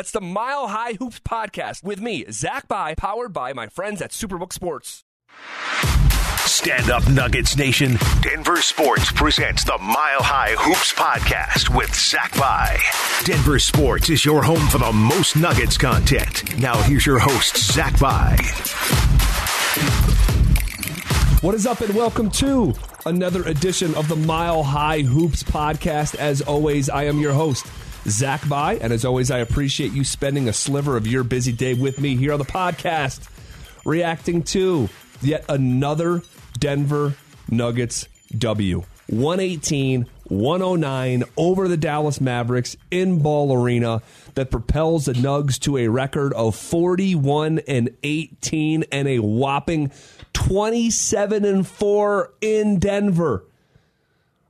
That's the Mile High Hoops podcast with me, Zach By, powered by my friends at Superbook Sports. Stand up, Nuggets Nation. Denver Sports presents the Mile High Hoops podcast with Zach By. Denver Sports is your home for the most Nuggets content. Now, here's your host, Zach By. What is up, and welcome to another edition of the Mile High Hoops podcast. As always, I am your host, Zach By, and as always, I appreciate you spending a sliver of your busy day with me here on the podcast, reacting to yet another Denver Nuggets W. 118 109 over the Dallas Mavericks in Ball Arena that propels the Nugs to a record of 41 and 18 and a whopping 27 and 4 in Denver.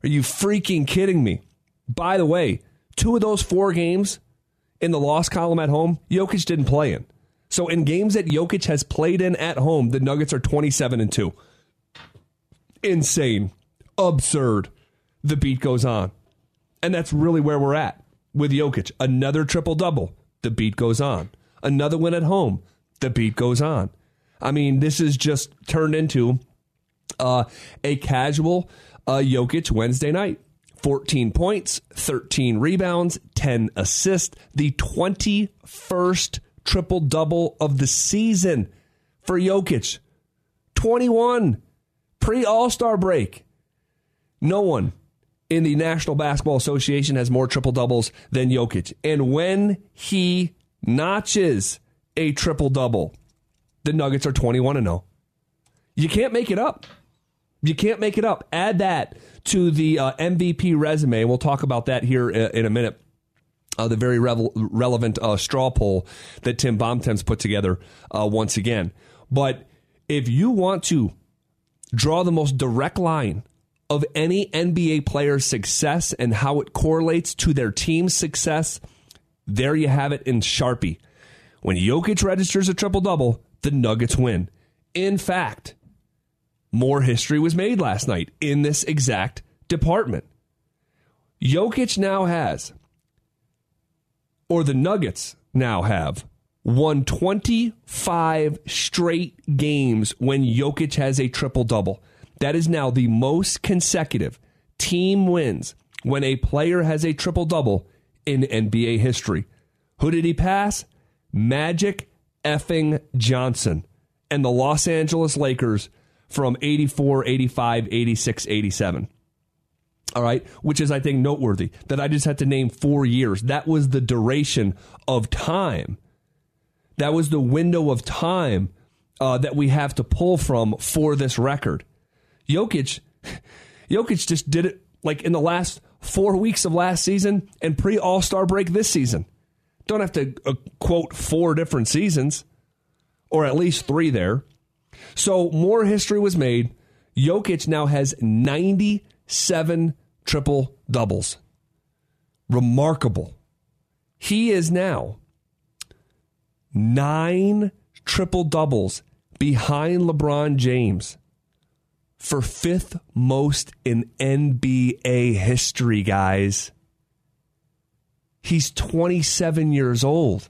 Are you freaking kidding me? By the way, two of those four games in the loss column at home, Jokic didn't play in. So in games that Jokic has played in at home, the Nuggets are 27 and 2. Insane. Absurd. The beat goes on. And that's really where we're at with Jokic. Another triple double. The beat goes on. Another win at home. The beat goes on. I mean, this is just turned into uh, a casual uh, Jokic Wednesday night. 14 points, 13 rebounds, 10 assists, the 21st triple double of the season for Jokic. 21 pre All Star break. No one in the National Basketball Association has more triple doubles than Jokic. And when he notches a triple double, the Nuggets are 21 0. You can't make it up. You can't make it up. Add that to the uh, MVP resume. We'll talk about that here in a minute. Uh, the very revel- relevant uh, straw poll that Tim Bontemps put together uh, once again. But if you want to draw the most direct line of any NBA player's success and how it correlates to their team's success, there you have it in Sharpie. When Jokic registers a triple double, the Nuggets win. In fact, more history was made last night in this exact department. Jokic now has, or the Nuggets now have, won 25 straight games when Jokic has a triple double. That is now the most consecutive team wins when a player has a triple double in NBA history. Who did he pass? Magic effing Johnson and the Los Angeles Lakers from 84, 85, 86, 87. All right, which is, I think, noteworthy that I just had to name four years. That was the duration of time. That was the window of time uh, that we have to pull from for this record. Jokic, Jokic just did it like in the last four weeks of last season and pre All Star break this season. Don't have to uh, quote four different seasons, or at least three there. So more history was made. Jokic now has 97 triple doubles. Remarkable. He is now nine triple doubles behind LeBron James for fifth most in NBA history, guys. He's 27 years old.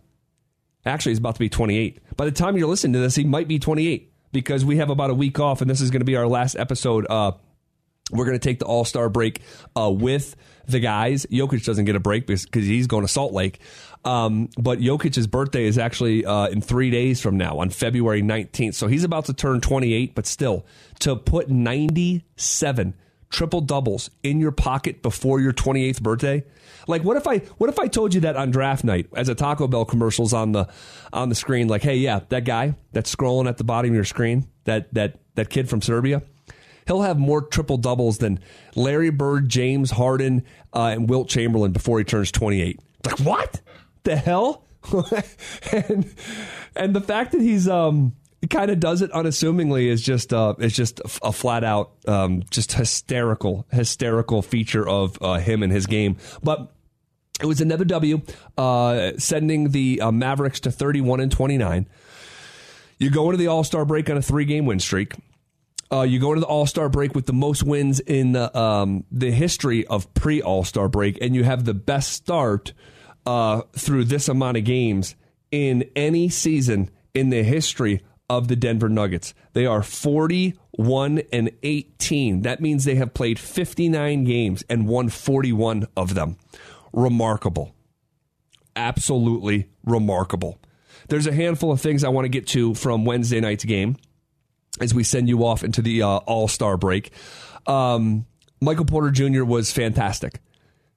Actually, he's about to be 28. By the time you're listening to this, he might be 28 because we have about a week off, and this is going to be our last episode. Uh, we're going to take the All Star break uh, with the guys. Jokic doesn't get a break because he's going to Salt Lake. Um, but Jokic's birthday is actually uh, in three days from now, on February 19th. So he's about to turn 28, but still, to put 97 triple doubles in your pocket before your 28th birthday. Like what if I what if I told you that on draft night as a Taco Bell commercials on the on the screen like hey yeah that guy that's scrolling at the bottom of your screen that that that kid from Serbia he'll have more triple doubles than Larry Bird, James Harden, uh, and Wilt Chamberlain before he turns 28. Like what the hell? and and the fact that he's um kind of does it unassumingly is just uh, is just a flat out um, just hysterical hysterical feature of uh, him and his game. But it was another W, uh, sending the uh, Mavericks to thirty one and twenty nine. You go into the All Star break on a three game win streak. Uh, you go into the All Star break with the most wins in the um, the history of pre All Star break, and you have the best start uh, through this amount of games in any season in the history of the Denver Nuggets. They are 41 and 18. That means they have played 59 games and won 41 of them. Remarkable. Absolutely remarkable. There's a handful of things I want to get to from Wednesday night's game as we send you off into the uh, All Star break. Um, Michael Porter Jr. was fantastic.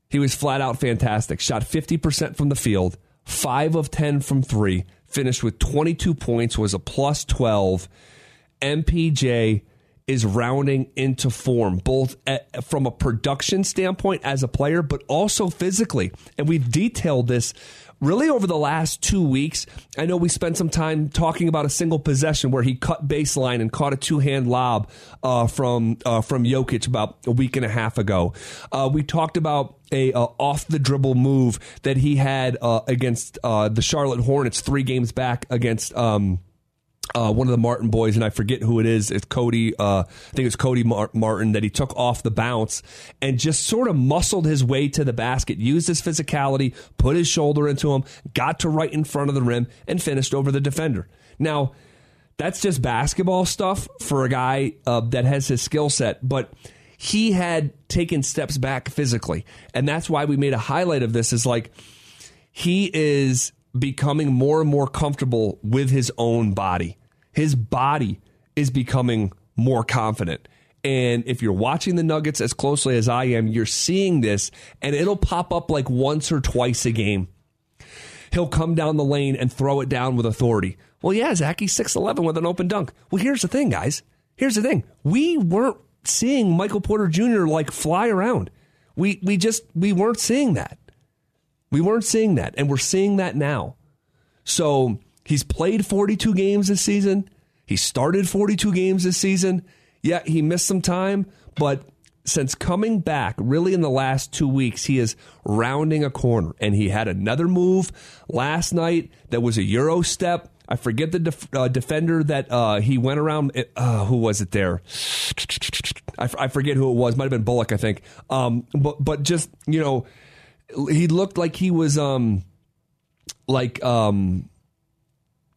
He was flat out fantastic. Shot 50% from the field, 5 of 10 from 3, finished with 22 points, was a plus 12. MPJ is rounding into form, both at, from a production standpoint as a player, but also physically. And we've detailed this really over the last two weeks. I know we spent some time talking about a single possession where he cut baseline and caught a two hand lob uh, from uh, from Jokic about a week and a half ago. Uh, we talked about a uh, off the dribble move that he had uh, against uh, the Charlotte Hornets three games back against. Um, uh, one of the Martin boys, and I forget who it is. It's Cody. Uh, I think it's Cody Martin that he took off the bounce and just sort of muscled his way to the basket, used his physicality, put his shoulder into him, got to right in front of the rim, and finished over the defender. Now, that's just basketball stuff for a guy uh, that has his skill set, but he had taken steps back physically, and that's why we made a highlight of this. Is like he is becoming more and more comfortable with his own body. His body is becoming more confident. And if you're watching the Nuggets as closely as I am, you're seeing this, and it'll pop up like once or twice a game. He'll come down the lane and throw it down with authority. Well, yeah, Zach, he's 6'11 with an open dunk. Well, here's the thing, guys. Here's the thing. We weren't seeing Michael Porter Jr. like fly around. We, we just, we weren't seeing that. We weren't seeing that, and we're seeing that now. So he's played 42 games this season. He started 42 games this season. Yeah, he missed some time, but since coming back, really in the last two weeks, he is rounding a corner. And he had another move last night that was a Euro step. I forget the def- uh, defender that uh, he went around. Uh, who was it there? I, f- I forget who it was. Might have been Bullock, I think. Um, but but just you know he looked like he was um like um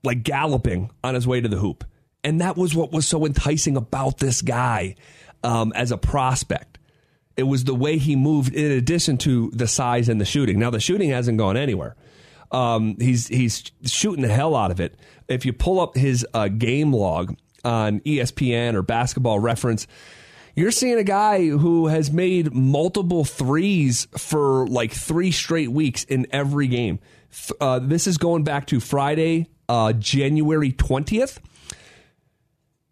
like galloping on his way to the hoop. And that was what was so enticing about this guy um, as a prospect. It was the way he moved, in addition to the size and the shooting. Now the shooting hasn't gone anywhere. Um, he's he's shooting the hell out of it. If you pull up his uh, game log on ESPN or Basketball Reference, you're seeing a guy who has made multiple threes for like three straight weeks in every game. Uh, this is going back to Friday, uh, January 20th.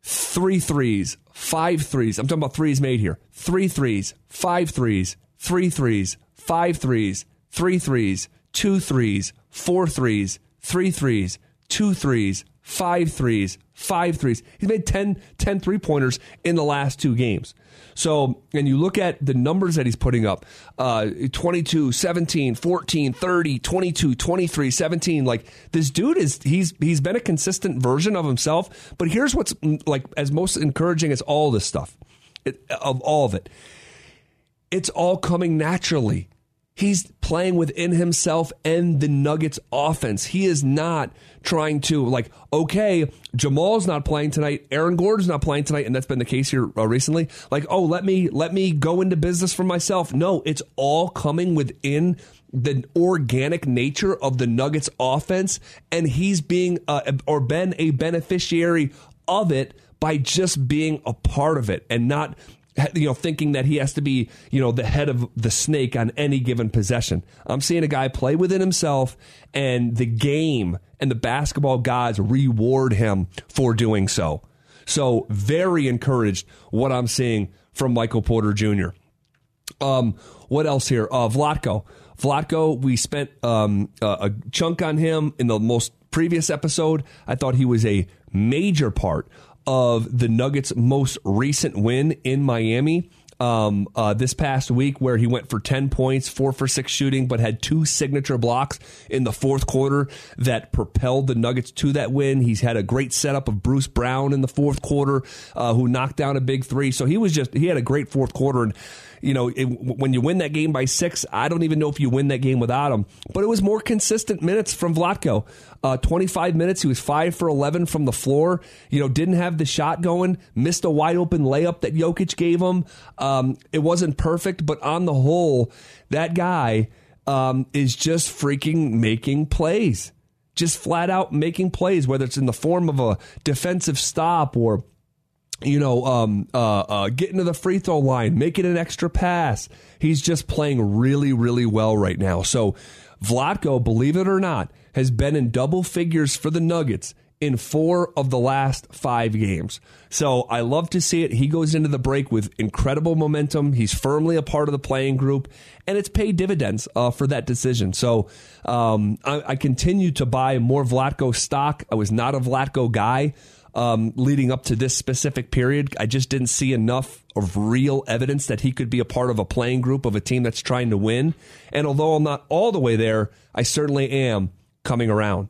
Three threes, five threes. I'm talking about threes made here. Three threes, five threes, three threes, five threes, three threes, two threes, four threes, three threes, two threes, five threes, five threes. He's made 10, 10 three pointers in the last two games. So, and you look at the numbers that he's putting up uh, 22, 17, 14, 30, 22, 23, 17. Like, this dude is, he's, he's been a consistent version of himself. But here's what's mm, like as most encouraging as all this stuff, it, of all of it. It's all coming naturally. He's playing within himself and the Nuggets offense. He is not trying to like, okay, Jamal's not playing tonight, Aaron Gordon's not playing tonight, and that's been the case here uh, recently. Like, oh, let me let me go into business for myself. No, it's all coming within the organic nature of the Nuggets offense, and he's being uh, or been a beneficiary of it by just being a part of it and not you know, thinking that he has to be, you know, the head of the snake on any given possession. I'm seeing a guy play within himself, and the game and the basketball gods reward him for doing so. So, very encouraged what I'm seeing from Michael Porter Jr. Um, what else here? Uh, Vlatko. Vlatko, we spent um, a chunk on him in the most previous episode. I thought he was a major part of the Nuggets' most recent win in Miami. um, uh, this past week where he went for 10 points, four for six shooting, but had two signature blocks in the fourth quarter that propelled the Nuggets to that win. He's had a great setup of Bruce Brown in the fourth quarter, uh, who knocked down a big three. So he was just, he had a great fourth quarter. And you know, it, when you win that game by six, I don't even know if you win that game without him. But it was more consistent minutes from Vlatko. Uh, 25 minutes, he was five for 11 from the floor. You know, didn't have the shot going, missed a wide open layup that Jokic gave him. Um, it wasn't perfect, but on the whole, that guy um, is just freaking making plays. Just flat out making plays, whether it's in the form of a defensive stop or you know, um, uh, uh, getting to the free throw line, making an extra pass. He's just playing really, really well right now. So, Vlatko, believe it or not, has been in double figures for the Nuggets in four of the last five games. So I love to see it. He goes into the break with incredible momentum. He's firmly a part of the playing group, and it's paid dividends uh, for that decision. So um, I, I continue to buy more Vlatko stock. I was not a Vlatko guy um, leading up to this specific period. I just didn't see enough of real evidence that he could be a part of a playing group of a team that's trying to win. And although I'm not all the way there, I certainly am coming around.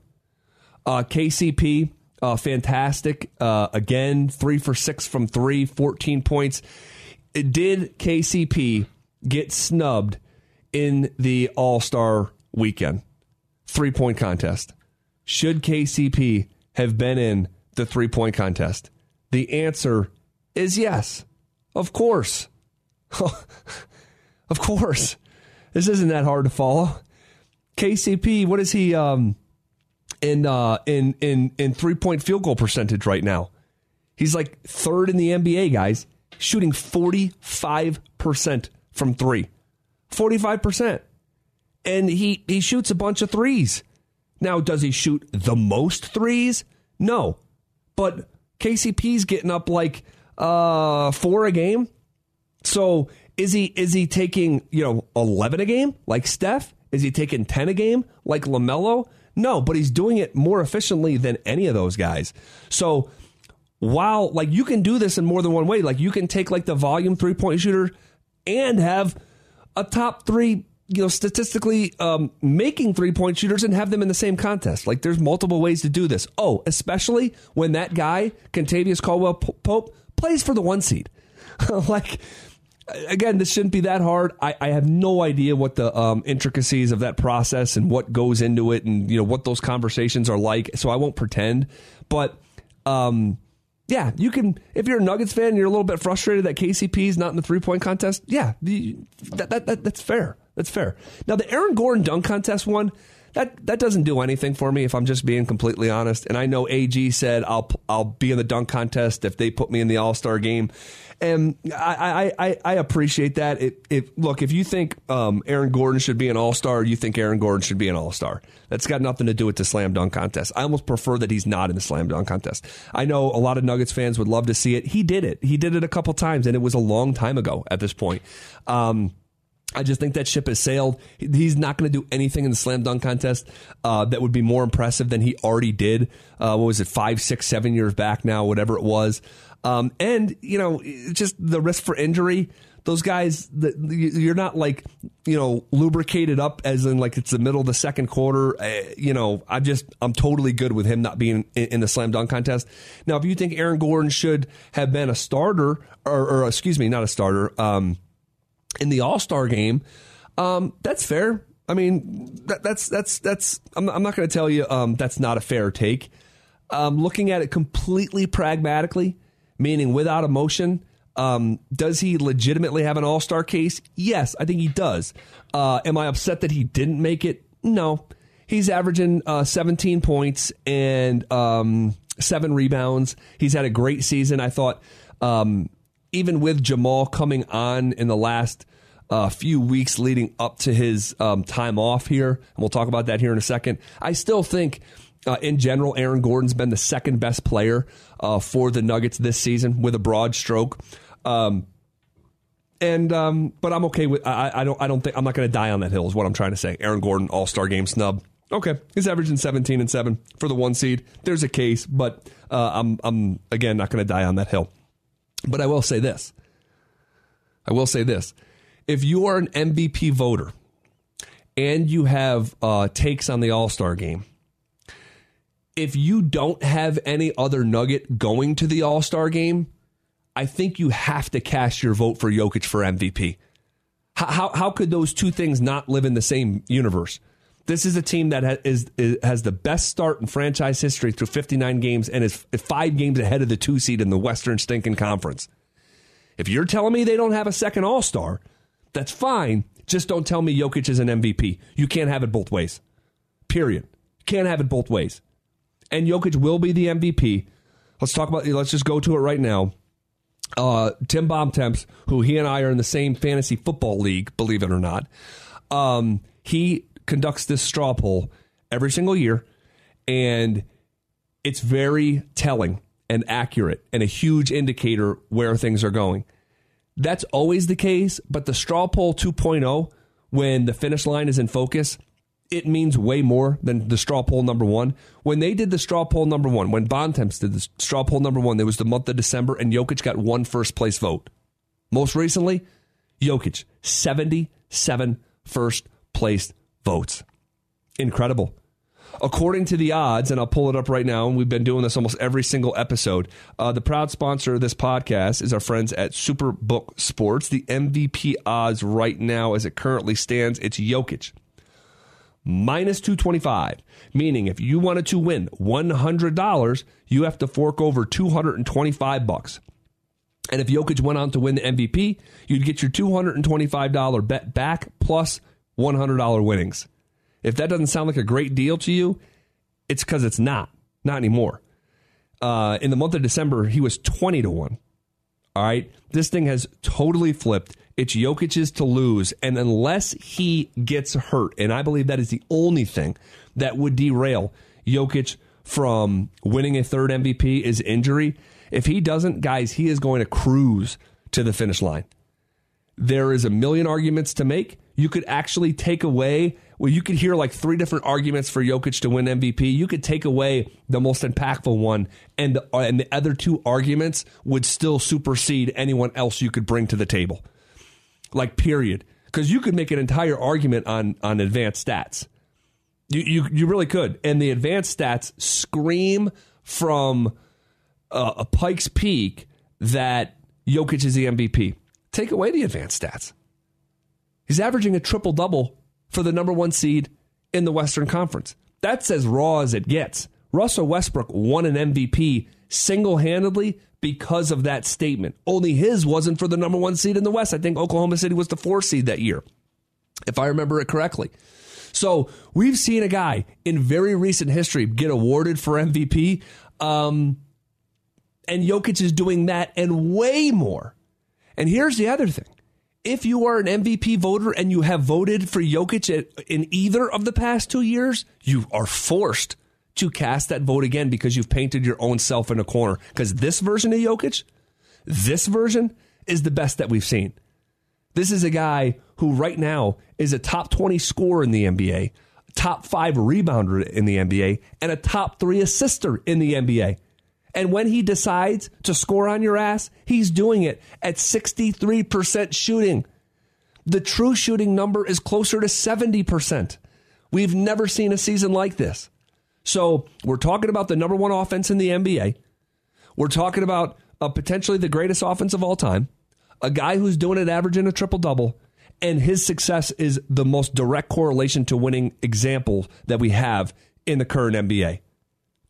Uh, KCP, uh, fantastic. Uh, again, three for six from three, 14 points. Did KCP get snubbed in the All Star weekend? Three point contest. Should KCP have been in the three point contest? The answer is yes. Of course. of course. This isn't that hard to follow. KCP, what is he um, in uh, in in in three point field goal percentage right now? He's like third in the NBA, guys, shooting forty five percent from three, forty five percent, and he he shoots a bunch of threes. Now, does he shoot the most threes? No, but KCP's getting up like uh, four a game. So is he is he taking you know eleven a game like Steph? Is he taking ten a game like LaMelo? No, but he's doing it more efficiently than any of those guys. So while like you can do this in more than one way, like you can take like the volume three point shooter and have a top three you know, statistically um, making three point shooters and have them in the same contest. Like, there's multiple ways to do this. Oh, especially when that guy, Kentavious Caldwell Pope, plays for the one seed. like, again, this shouldn't be that hard. I, I have no idea what the um, intricacies of that process and what goes into it and, you know, what those conversations are like. So I won't pretend. But, um, yeah, you can. If you're a Nuggets fan and you're a little bit frustrated that KCP is not in the three point contest, yeah, that, that, that, that's fair. That's fair. Now the Aaron Gordon dunk contest one, that that doesn't do anything for me if I'm just being completely honest. And I know AG said I'll I'll be in the dunk contest if they put me in the All Star game, and I, I, I appreciate that. It, it look if you think um, Aaron Gordon should be an All Star, you think Aaron Gordon should be an All Star. That's got nothing to do with the slam dunk contest. I almost prefer that he's not in the slam dunk contest. I know a lot of Nuggets fans would love to see it. He did it. He did it a couple times, and it was a long time ago at this point. Um, I just think that ship has sailed. He's not going to do anything in the slam dunk contest uh, that would be more impressive than he already did. Uh, what was it, five, six, seven years back now, whatever it was. Um, and, you know, just the risk for injury. Those guys, you're not like, you know, lubricated up as in like it's the middle of the second quarter. Uh, you know, I'm just, I'm totally good with him not being in, in, the slam dunk contest. Now, if you think Aaron Gordon should have been a starter, or, or excuse me, not a starter, um, in the All Star game, um, that's fair. I mean, that, that's that's that's. I'm, I'm not going to tell you um, that's not a fair take. Um, looking at it completely pragmatically, meaning without emotion, um, does he legitimately have an All Star case? Yes, I think he does. Uh, am I upset that he didn't make it? No. He's averaging uh, 17 points and um, seven rebounds. He's had a great season. I thought um, even with Jamal coming on in the last uh, few weeks leading up to his um, time off here, and we'll talk about that here in a second, I still think. Uh, in general, Aaron Gordon's been the second best player uh, for the Nuggets this season with a broad stroke. Um, and um, but I'm okay with. I, I, don't. I don't think I'm not going to die on that hill. Is what I'm trying to say. Aaron Gordon, All Star game snub. Okay, he's averaging 17 and seven for the one seed. There's a case, but uh, I'm I'm again not going to die on that hill. But I will say this I will say this. If you are an MVP voter and you have uh, takes on the All Star game, if you don't have any other nugget going to the All Star game, I think you have to cast your vote for Jokic for MVP. How, how, how could those two things not live in the same universe? This is a team that has, is, has the best start in franchise history through 59 games and is five games ahead of the two seed in the Western Stinking Conference. If you're telling me they don't have a second All Star, that's fine. Just don't tell me Jokic is an MVP. You can't have it both ways. Period. Can't have it both ways. And Jokic will be the MVP. Let's talk about. Let's just go to it right now. Uh, Tim Bontemps, who he and I are in the same fantasy football league, believe it or not, um, he conducts this straw poll every single year, and it's very telling and accurate and a huge indicator where things are going. That's always the case, but the straw poll 2.0, when the finish line is in focus, it means way more than the straw poll number one. When they did the straw poll number one, when Bontemps did the straw poll number one, there was the month of December, and Jokic got one first place vote. Most recently, Jokic, 77 first place votes. Incredible. According to the odds, and I'll pull it up right now, and we've been doing this almost every single episode. Uh, the proud sponsor of this podcast is our friends at Superbook Sports. The MVP odds right now, as it currently stands, it's Jokic minus 225 meaning if you wanted to win $100 you have to fork over 225 bucks and if Jokic went on to win the MVP you'd get your $225 bet back plus $100 winnings if that doesn't sound like a great deal to you it's because it's not not anymore uh, in the month of December he was 20 to 1 all right this thing has totally flipped it's Jokic's to lose. And unless he gets hurt, and I believe that is the only thing that would derail Jokic from winning a third MVP is injury. If he doesn't, guys, he is going to cruise to the finish line. There is a million arguments to make. You could actually take away, well, you could hear like three different arguments for Jokic to win MVP. You could take away the most impactful one, and the, and the other two arguments would still supersede anyone else you could bring to the table like period. Because you could make an entire argument on on advanced stats. You, you you really could, and the advanced stats scream from uh, a Pikes Peak that Jokic is the MVP. Take away the advanced stats. He's averaging a triple double for the number one seed in the Western Conference. That's as raw as it gets. Russell Westbrook won an MVP single handedly because of that statement. Only his wasn't for the number one seed in the West. I think Oklahoma City was the four seed that year, if I remember it correctly. So we've seen a guy in very recent history get awarded for MVP. Um, and Jokic is doing that and way more. And here's the other thing. If you are an MVP voter and you have voted for Jokic in either of the past two years, you are forced to cast that vote again because you've painted your own self in a corner. Because this version of Jokic, this version is the best that we've seen. This is a guy who right now is a top 20 scorer in the NBA, top five rebounder in the NBA, and a top three assister in the NBA. And when he decides to score on your ass, he's doing it at 63% shooting. The true shooting number is closer to 70%. We've never seen a season like this. So we're talking about the number one offense in the NBA. We're talking about potentially the greatest offense of all time, a guy who's doing it averaging a triple double, and his success is the most direct correlation to winning example that we have in the current NBA.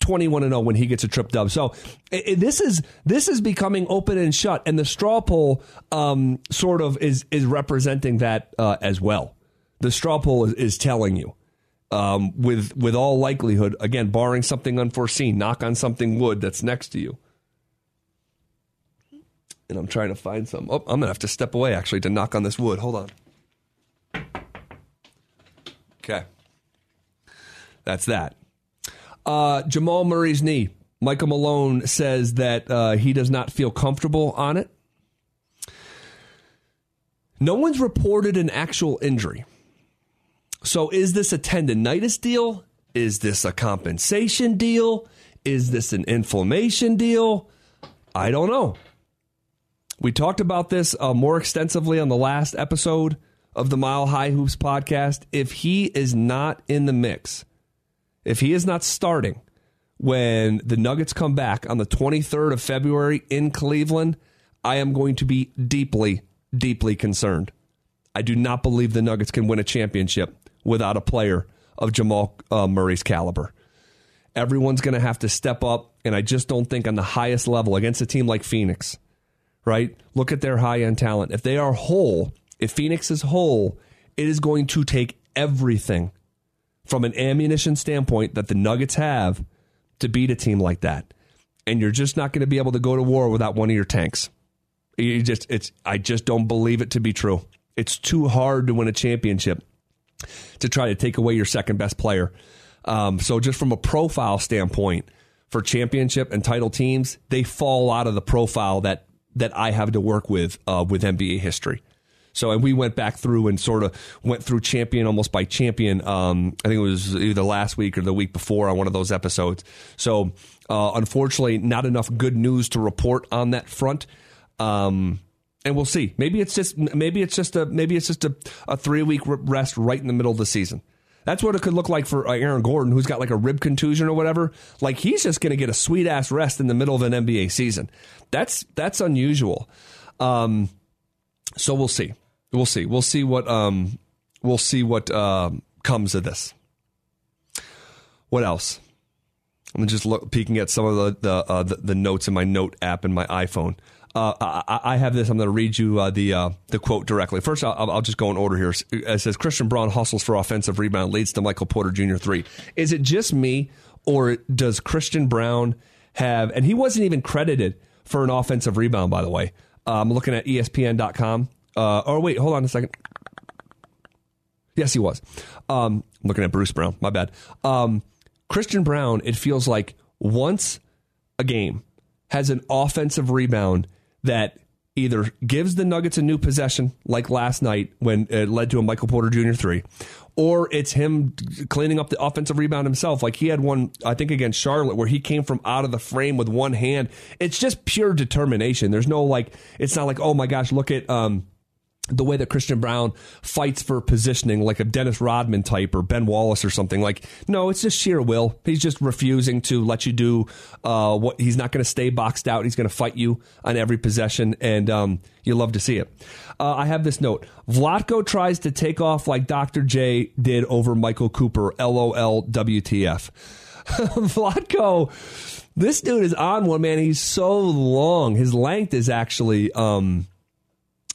21 0 when he gets a trip dub. So it, this is this is becoming open and shut, and the straw poll um, sort of is is representing that uh, as well. The straw poll is, is telling you um, with with all likelihood, again, barring something unforeseen, knock on something wood that's next to you. And I'm trying to find some. Oh, I'm gonna have to step away actually to knock on this wood. Hold on. Okay, that's that. Uh, Jamal Murray's knee. Michael Malone says that uh, he does not feel comfortable on it. No one's reported an actual injury. So is this a tendonitis deal? Is this a compensation deal? Is this an inflammation deal? I don't know. We talked about this uh, more extensively on the last episode of the Mile High Hoops podcast. If he is not in the mix, if he is not starting when the Nuggets come back on the 23rd of February in Cleveland, I am going to be deeply, deeply concerned. I do not believe the Nuggets can win a championship without a player of Jamal uh, Murray's caliber. Everyone's going to have to step up, and I just don't think on the highest level against a team like Phoenix, right? Look at their high end talent. If they are whole, if Phoenix is whole, it is going to take everything from an ammunition standpoint that the Nuggets have to beat a team like that. And you're just not going to be able to go to war without one of your tanks. You just it's I just don't believe it to be true. It's too hard to win a championship to try to take away your second best player. Um, so just from a profile standpoint for championship and title teams, they fall out of the profile that that I have to work with uh, with NBA history. So, and we went back through and sort of went through champion almost by champion. Um, I think it was either last week or the week before on one of those episodes. So, uh, unfortunately, not enough good news to report on that front. Um, and we'll see. Maybe it's just maybe it's just a maybe it's just a, a three week rest right in the middle of the season. That's what it could look like for uh, Aaron Gordon, who's got like a rib contusion or whatever. Like he's just going to get a sweet ass rest in the middle of an NBA season. That's that's unusual. Um, so we'll see. We'll see. We'll see what um, we'll see what uh, comes of this. What else? I'm just look, peeking at some of the the, uh, the, the notes in my note app in my iPhone. Uh, I, I, have this. I'm going to read you uh, the uh, the quote directly. First, I'll, I'll, just go in order here. It says Christian Braun hustles for offensive rebound, leads to Michael Porter Jr. three. Is it just me, or does Christian Braun have? And he wasn't even credited for an offensive rebound, by the way. Uh, I'm looking at ESPN.com. Uh, or wait, hold on a second. Yes, he was. Um, looking at Bruce Brown. My bad. Um, Christian Braun, It feels like once a game has an offensive rebound that either gives the Nuggets a new possession, like last night when it led to a Michael Porter Jr. three, or it's him cleaning up the offensive rebound himself. Like he had one, I think, against Charlotte, where he came from out of the frame with one hand. It's just pure determination. There's no like, it's not like, oh my gosh, look at, um, the way that Christian Braun fights for positioning, like a Dennis Rodman type or Ben Wallace or something. Like, no, it's just sheer will. He's just refusing to let you do uh, what he's not going to stay boxed out. He's going to fight you on every possession, and um, you love to see it. Uh, I have this note: Vlatko tries to take off like Dr. J did over Michael Cooper. LOL. WTF. Vlatko. This dude is on one man. He's so long. His length is actually um,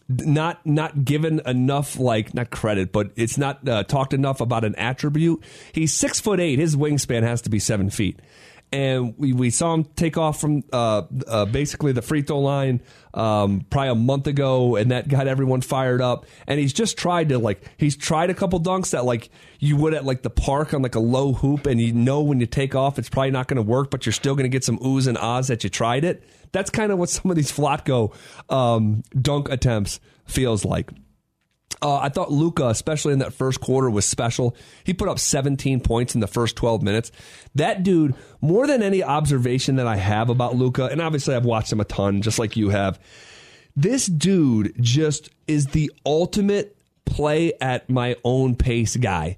not not given enough like not credit, but it's not uh, talked enough about an attribute. He's six foot eight. His wingspan has to be seven feet. And we, we saw him take off from uh, uh, basically the free throw line um, probably a month ago, and that got everyone fired up. And he's just tried to like he's tried a couple dunks that like you would at like the park on like a low hoop, and you know when you take off it's probably not going to work, but you're still going to get some oohs and ahs that you tried it. That's kind of what some of these Vlatko um, dunk attempts feels like. Uh, I thought Luka, especially in that first quarter, was special. He put up 17 points in the first 12 minutes. That dude, more than any observation that I have about Luka, and obviously I've watched him a ton, just like you have. This dude just is the ultimate play at my own pace guy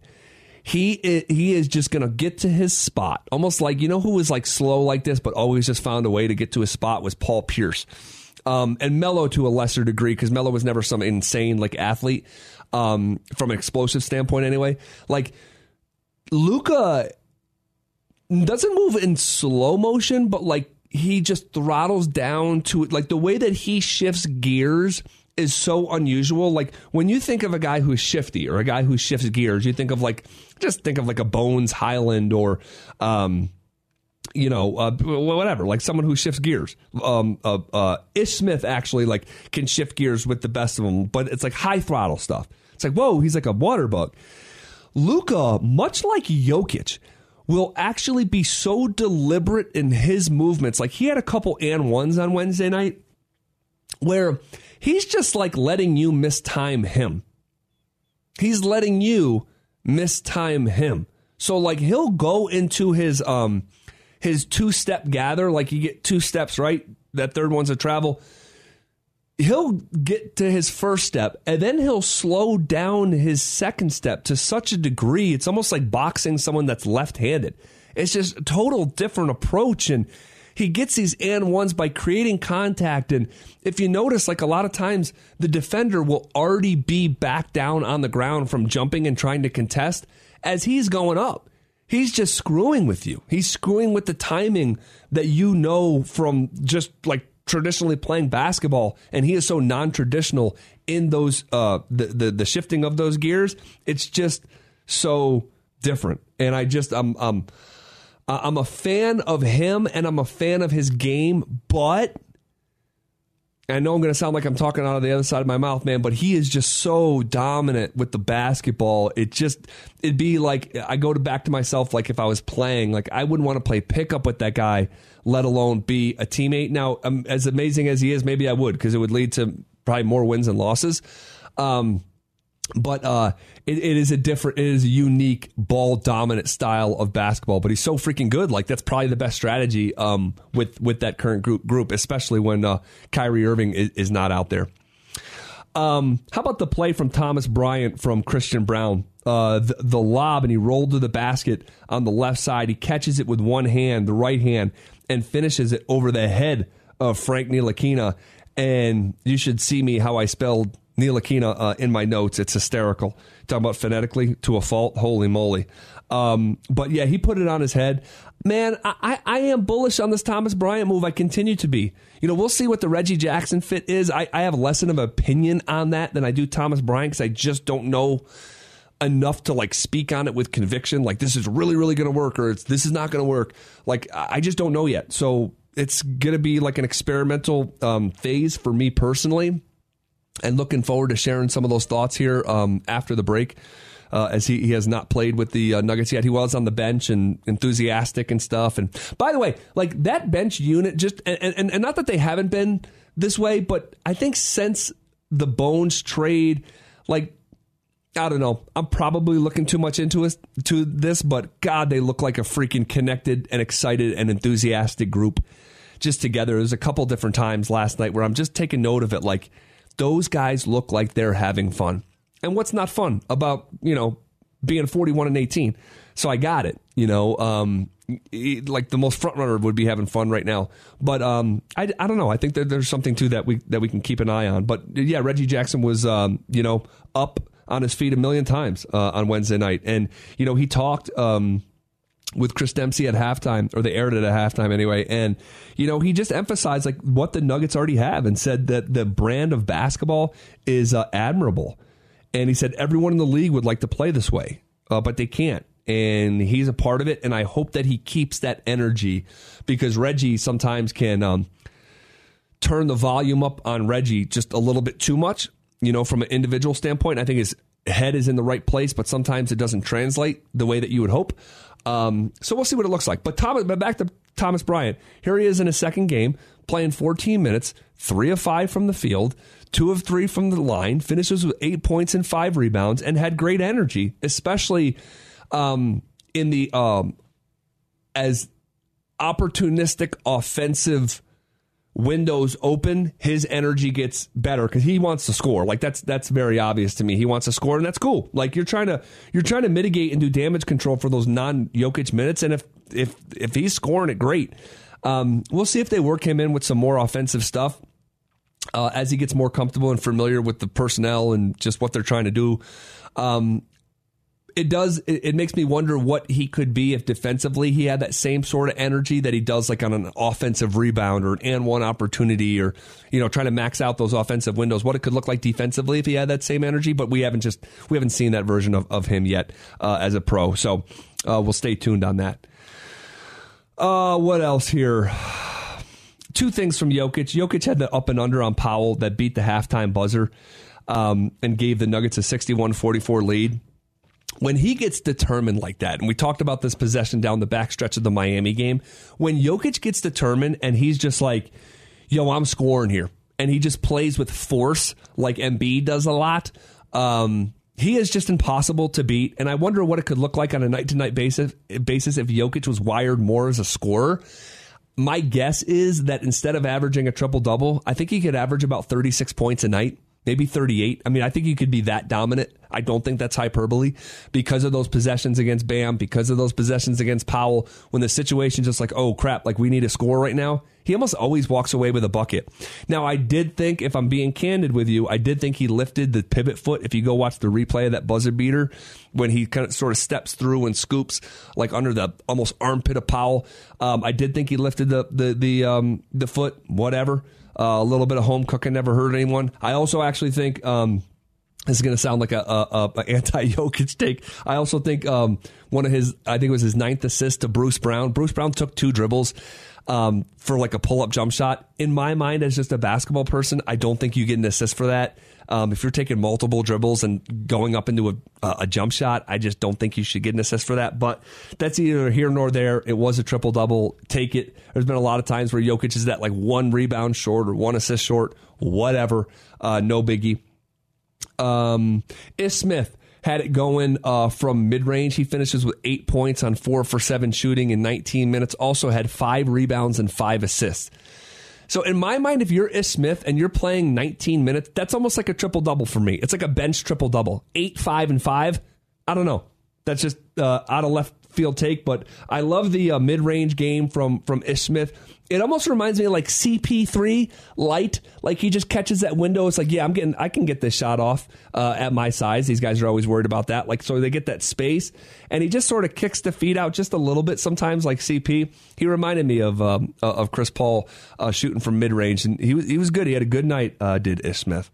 he is, he is just going to get to his spot. Almost like, you know who was like slow like this, but always just found a way to get to his spot was Paul Pierce. Um, and Melo to a lesser degree, because Melo was never some insane like athlete um, from an explosive standpoint anyway. Like Luka doesn't move in slow motion, but like he just throttles down to it. Like the way that he shifts gears is so unusual. Like when you think of a guy who's shifty or a guy who shifts gears, you think of like just think of like a Bones Hyland or um, you know, uh, whatever, like someone who shifts gears. Um, uh, uh, Ish Smith actually like can shift gears with the best of them, but it's like high throttle stuff. It's like, whoa, he's like a water bug. Luka, much like Jokic, will actually be so deliberate in his movements. Like he had a couple and ones on Wednesday night where he's just like letting you mistime him. He's letting you mistime him. So like he'll go into his um his two step gather, like you get two steps right, that third one's a travel. he'll get to his first step and then he'll slow down his second step to such a degree. It's almost like boxing someone that's left handed. It's just a total different approach. And he gets these and ones by creating contact. And if you notice, like a lot of times, the defender will already be back down on the ground from jumping and trying to contest as he's going up. He's just screwing with you. He's screwing with the timing that you know from just like traditionally playing basketball, and he is so non-traditional in those uh, the, the the shifting of those gears. It's just so different, and I just I'm I'm I'm a fan of him, and I'm a fan of his game, but. I know I'm going to sound like I'm talking out of the other side of my mouth, man, but he is just so dominant with the basketball. It just, it'd be like, I go to back to myself, like if I was playing, like I wouldn't want to play pickup with that guy let alone be a teammate. Now, um, as amazing as he is, maybe I would because it would lead to probably more wins and losses. Um, but uh, it, it is a different, it is a unique ball dominant style of basketball. But he's so freaking good. Like that's probably the best strategy um, with with that current group, group especially when uh, Kyrie Irving is, is not out there. Um, how about the play from Thomas Bryant from Christian Braun? Uh, the, the, lob and he rolled to the basket on the left side. He catches it with one hand, the right hand, and finishes it over the head of Frank Ntilikina. And you should see me how I spelled Ntilikina uh, in my notes. It's hysterical. Talking about phonetically to a fault. Holy moly. Um, but yeah, he put it on his head. Man, I, I am bullish on this Thomas Bryant move. I continue to be. You know, we'll see what the Reggie Jackson fit is. I, I have less of an opinion on that than I do Thomas Bryant because I just don't know enough to like speak on it with conviction like this is really really going to work or it's this is not going to work like i just don't know yet so it's going to be like an experimental um, phase for me personally and looking forward to sharing some of those thoughts here um, after the break uh, as he, he has not played with the uh, Nuggets yet. He was on the bench and enthusiastic and stuff. And by the way, like that bench unit, just and, and, and not that they haven't been this way, but I think since the Bones trade, like I don't know. I'm probably looking too much into it, to this, but God, they look like a freaking connected and excited and enthusiastic group just together. There's a couple different times last night where I'm just taking note of it. Like those guys look like they're having fun. And what's not fun about, you know, being 41 and 18? So I got it, you know, um, like the most front runner would be having fun right now. But um, I, I don't know. I think that there's something too that we that we can keep an eye on. But yeah, Reggie Jackson was um, you know up on his feet a million times uh, on Wednesday night. And, you know, he talked um, with Chris Dempsey at halftime, or they aired it at halftime anyway. And, you know, he just emphasized like what the Nuggets already have and said that the brand of basketball is uh, admirable. And he said everyone in the league would like to play this way, uh, but they can't. And he's a part of it. And I hope that he keeps that energy because Reggie sometimes can um, turn the volume up on Reggie just a little bit too much you know, from an individual standpoint. I think his head is in the right place, but sometimes it doesn't translate the way that you would hope. Um, so we'll see what it looks like. But Thomas, but back to Thomas Bryant. Here he is in his second game, playing 14 minutes, three of five from the field, two of three from the line, finishes with eight points and five rebounds, and had great energy, especially um, in the um, as opportunistic offensive windows open, his energy gets better because he wants to score. Like that's that's very obvious to me. He wants to score, and that's cool. Like you're trying to you're trying to mitigate and do damage control for those non Jokic minutes, and if if if he's scoring it, great. Um, we'll see if they work him in with some more offensive stuff. Uh, as he gets more comfortable and familiar with the personnel and just what they're trying to do, um, it does it, it, makes me wonder what he could be if defensively he had that same sort of energy that he does like on an offensive rebound or an and one opportunity or you know trying to max out those offensive windows what it could look like defensively if he had that same energy but we haven't just we haven't seen that version of, of him yet uh, as a pro. So uh, we'll stay tuned on that. Uh, what else here? Two things from Jokic. Jokic had the up and under on Powell that beat the halftime buzzer um, and gave the Nuggets a 61-44 lead when he gets determined like that, and we talked about this possession down the backstretch of the Miami game, when Jokic gets determined and he's just like, yo, I'm scoring here, and he just plays with force like Embiid does a lot, um, he is just impossible to beat. And I wonder what it could look like on a night to night basis basis if Jokic was wired more as a scorer. my guess is that instead of averaging a triple double, I think he could average about 36 points a night maybe 38. I mean, I think he could be that dominant. I don't think that's hyperbole because of those possessions against Bam, because of those possessions against Powell. When the situation's just like, oh crap, like we need a score right now, he almost always walks away with a bucket. Now, I did think, if I'm being candid with you, I did think he lifted the pivot foot. If you go watch the replay of that buzzer beater, when he kind of sort of steps through and scoops like under the almost armpit of Powell, um, I did think he lifted the the the um, the foot. Whatever. Uh, a little bit of home cooking never hurt anyone. I also actually think. Um, this is going to sound like a, a, a anti Jokic take. I also think um, one of his, I think it was his ninth assist to Bruce Brown. Bruce Brown took two dribbles um, for like a pull up jump shot. In my mind, as just a basketball person, I don't think you get an assist for that. Um, if you're taking multiple dribbles and going up into a, a, jump shot, I just don't think you should get an assist for that. But that's either here nor there. It was a triple double. Take it. There's been a lot of times where Jokic is that like one rebound short or one assist short, whatever. Uh, no biggie. Um, Smith had it going uh, from mid range. He finishes with eight points on four for seven shooting in 19 minutes. Also had five rebounds and five assists. So in my mind, if you're Ish Smith and you're playing 19 minutes, that's almost like a triple double for me. It's like a bench triple double, eight, five, and five. I don't know. That's just uh, out of left field take, but I love the uh, mid range game from from Ish Smith. It almost reminds me of like CP3 light. Like he just catches that window. It's like, yeah, I'm getting, I can get this shot off uh, at my size. These guys are always worried about that. Like, so they get that space, and he just sort of kicks the feet out just a little bit sometimes, like CP. He reminded me of um, uh, of Chris Paul uh, shooting from mid range, and he was he was good. He had a good night. Uh, did Ish Smith.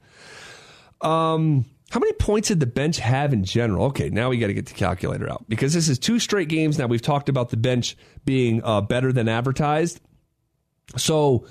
Um. How many points did the bench have in general? Okay, now we got to get the calculator out because this is two straight games. Now we've talked about the bench being uh, better than advertised. So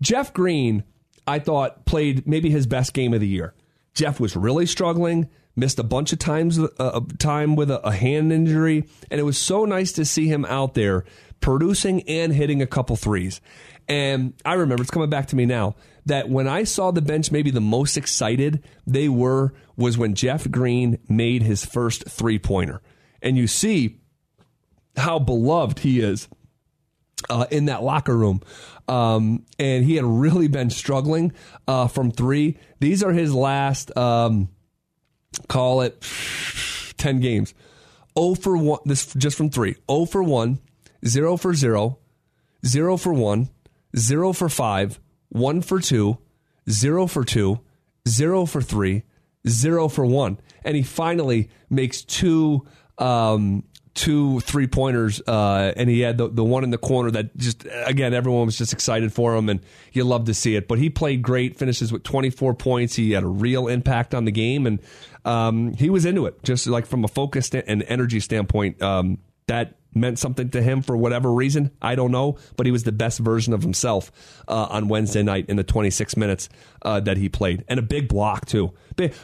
Jeff Green, I thought played maybe his best game of the year. Jeff was really struggling, missed a bunch of times uh, time with a, a hand injury, and it was so nice to see him out there producing and hitting a couple threes. And I remember it's coming back to me now that when I saw the bench, maybe the most excited they were was when Jeff Green made his first three pointer. And you see how beloved he is uh, in that locker room. Um, and he had really been struggling uh, from three. These are his last, um, call it 10 games. 0 for 1, this just from three. 0 for 1, 0 for 0, 0 for 1, 0 for 5, 1 for 2, 0 for 2, 0 for 3, 0 for 1. And he finally makes two um, two three pointers, uh, and he had the, the one in the corner that just, again, everyone was just excited for him, and you love to see it. But he played great, finishes with 24 points. He had a real impact on the game, and um, he was into it, just like from a focus and energy standpoint. Um, that meant something to him for whatever reason. I don't know, but he was the best version of himself uh, on Wednesday night in the 26 minutes uh, that he played, and a big block too.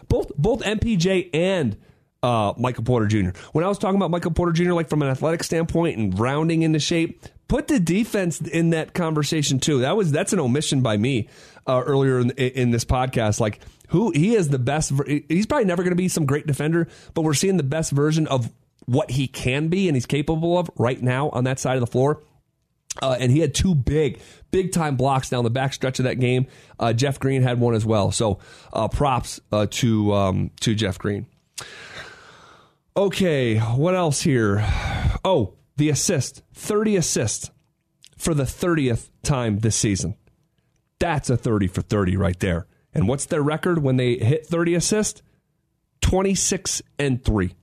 Both both MPJ and uh, Michael Porter Jr. When I was talking about Michael Porter Jr., like from an athletic standpoint and rounding into shape, put the defense in that conversation too. That was that's an omission by me uh, earlier in, in this podcast. Like who he is the best. He's probably never going to be some great defender, but we're seeing the best version of what he can be and he's capable of right now on that side of the floor. Uh, and he had two big, big time blocks down the back stretch of that game. Uh, Jeff Green had one as well. So uh, props uh, to um, to Jeff Green. Okay, what else here? Oh, the assist 30 assists for the 30th time this season. That's a 30 for 30 right there. And what's their record when they hit 30 assists? 26 and 3.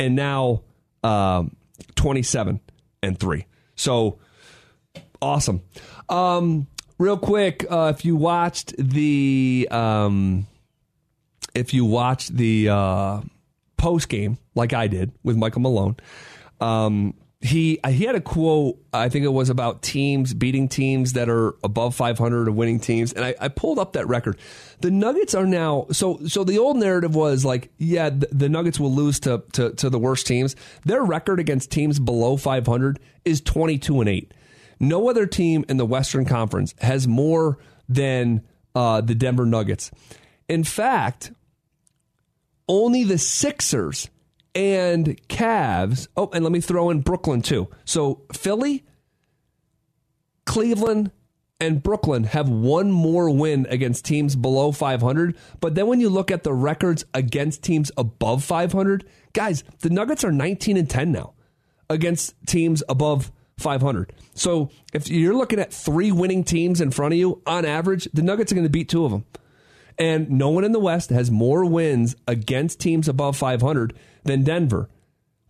And now um, 27 and 3. So awesome. Um, real quick, uh, if you watched the um, if you watched the uh, post game, like I did with Michael Malone, um, he he had a quote. I think it was about teams beating teams that are above 500 or winning teams, and I, I pulled up that record. The Nuggets are now so so. The old narrative was like, yeah, the, the Nuggets will lose to, to to the worst teams. Their record against teams below 500 is 22 and eight. No other team in the Western Conference has more than uh, the Denver Nuggets. In fact, only the Sixers and Cavs. Oh, and let me throw in Brooklyn too. So Philly, Cleveland and Brooklyn have one more win against teams below 500. But then when you look at the records against teams above 500, guys, the Nuggets are 19 and 10 now against teams above 500. So if you're looking at three winning teams in front of you, on average, the Nuggets are going to beat two of them. And no one in the West has more wins against teams above 500 than Denver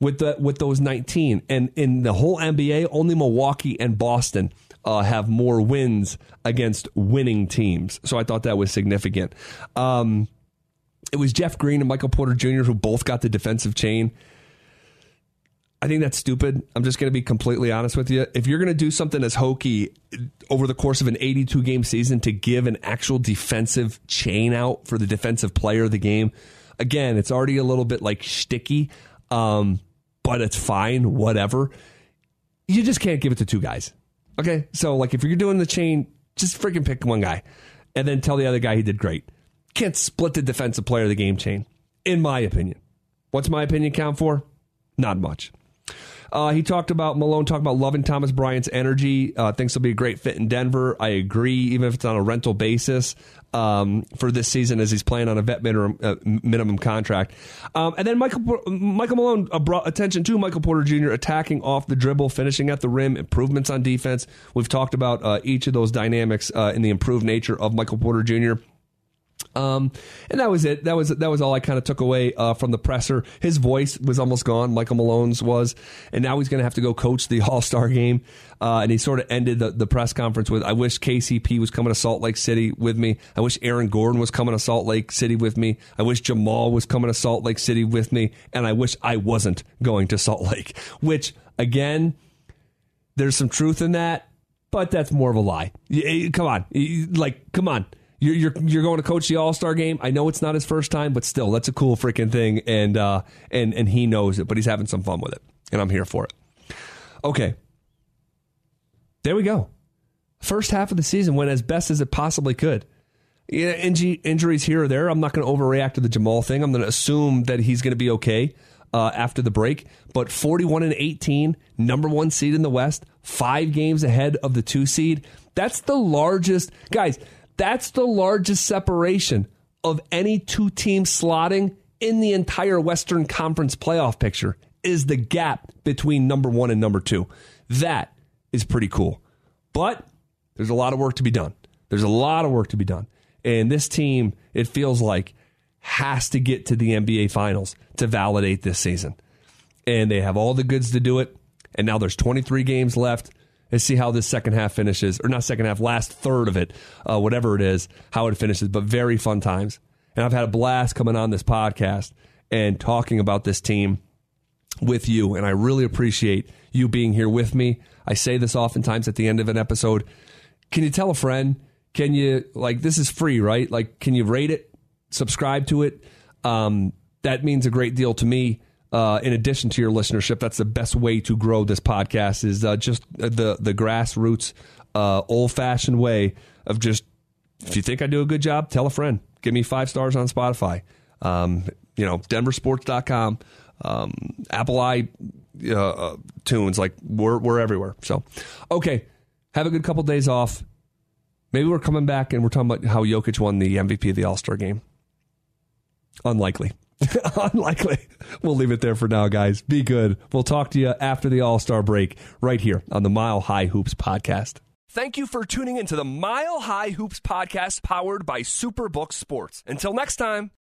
with the with those 19. And in the whole NBA, only Milwaukee and Boston uh, have more wins against winning teams. So I thought that was significant. Um, it was Jeff Green and Michael Porter Jr. who both got the defensive chain. I think that's stupid. I'm just going to be completely honest with you. If you're going to do something as hokey over the course of an 82 game season to give an actual defensive chain out for the defensive player of the game, again, it's already a little bit like sticky, um, but it's fine, whatever. You just can't give it to two guys. Okay. So, like, if you're doing the chain, just freaking pick one guy and then tell the other guy he did great. Can't split the defensive player of the game chain, in my opinion. What's my opinion count for? Not much. Uh, he talked about Malone talked about loving Thomas Bryant's energy. Uh, thinks he'll be a great fit in Denver. I agree, even if it's on a rental basis um, for this season, as he's playing on a vet minimum, uh, minimum contract. Um, and then Michael Michael Malone uh, brought attention to Michael Porter Jr. attacking off the dribble, finishing at the rim, improvements on defense. We've talked about uh, each of those dynamics uh, in the improved nature of Michael Porter Jr. Um, and that was it. That was that was all I kind of took away uh, from the presser. His voice was almost gone. Michael Malone's was, and now he's going to have to go coach the All Star game. Uh, and he sort of ended the, the press conference with, "I wish KCP was coming to Salt Lake City with me. I wish Aaron Gordon was coming to Salt Lake City with me. I wish Jamal was coming to Salt Lake City with me, and I wish I wasn't going to Salt Lake." Which again, there's some truth in that, but that's more of a lie. Come on, like come on you're you're, you're going to coach the All Star game. I know it's not his first time, but still, that's a cool freaking thing, and uh, and and he knows it, but he's having some fun with it, and I'm here for it. Okay, there we go. First half of the season went as best as it possibly could. Yeah, injuries here or there. I'm not going to overreact to the Jamal thing. I'm going to assume that he's going to be okay uh, after the break. But 41 and 18, number one seed in the West, five games ahead of the two seed. That's the largest, guys. That's the largest separation of any two team slotting in the entire Western Conference playoff picture is the gap between number one and number two. That is pretty cool. But there's a lot of work to be done. There's a lot of work to be done. And this team, it feels like, has to get to the NBA Finals to validate this season. And they have all the goods to do it. And now there's 23 games left and see how this second half finishes, or not second half, last third of it, uh, whatever it is, how it finishes. But very fun times. And I've had a blast coming on this podcast and talking about this team with you. And I really appreciate you being here with me. I say this oftentimes at the end of an episode. Can you tell a friend? Can you, like, this is free, right? Like, can you rate it, subscribe to it? Um, that means a great deal to me uh, in addition to your listenership, that's the best way to grow this podcast. Is uh, just the the grassroots, uh, old fashioned way of just if you think I do a good job, tell a friend. Give me five stars on Spotify. Um, you know, DenverSports.com, um, Apple i uh, uh, tunes. Like we're we're everywhere. So, okay, have a good couple days off. Maybe we're coming back and we're talking about how Jokic won the MVP of the All Star game. Unlikely. Unlikely. We'll leave it there for now, guys. Be good. We'll talk to you after the All Star break right here on the Mile High Hoops podcast. Thank you for tuning into the Mile High Hoops podcast powered by Superbook Sports. Until next time.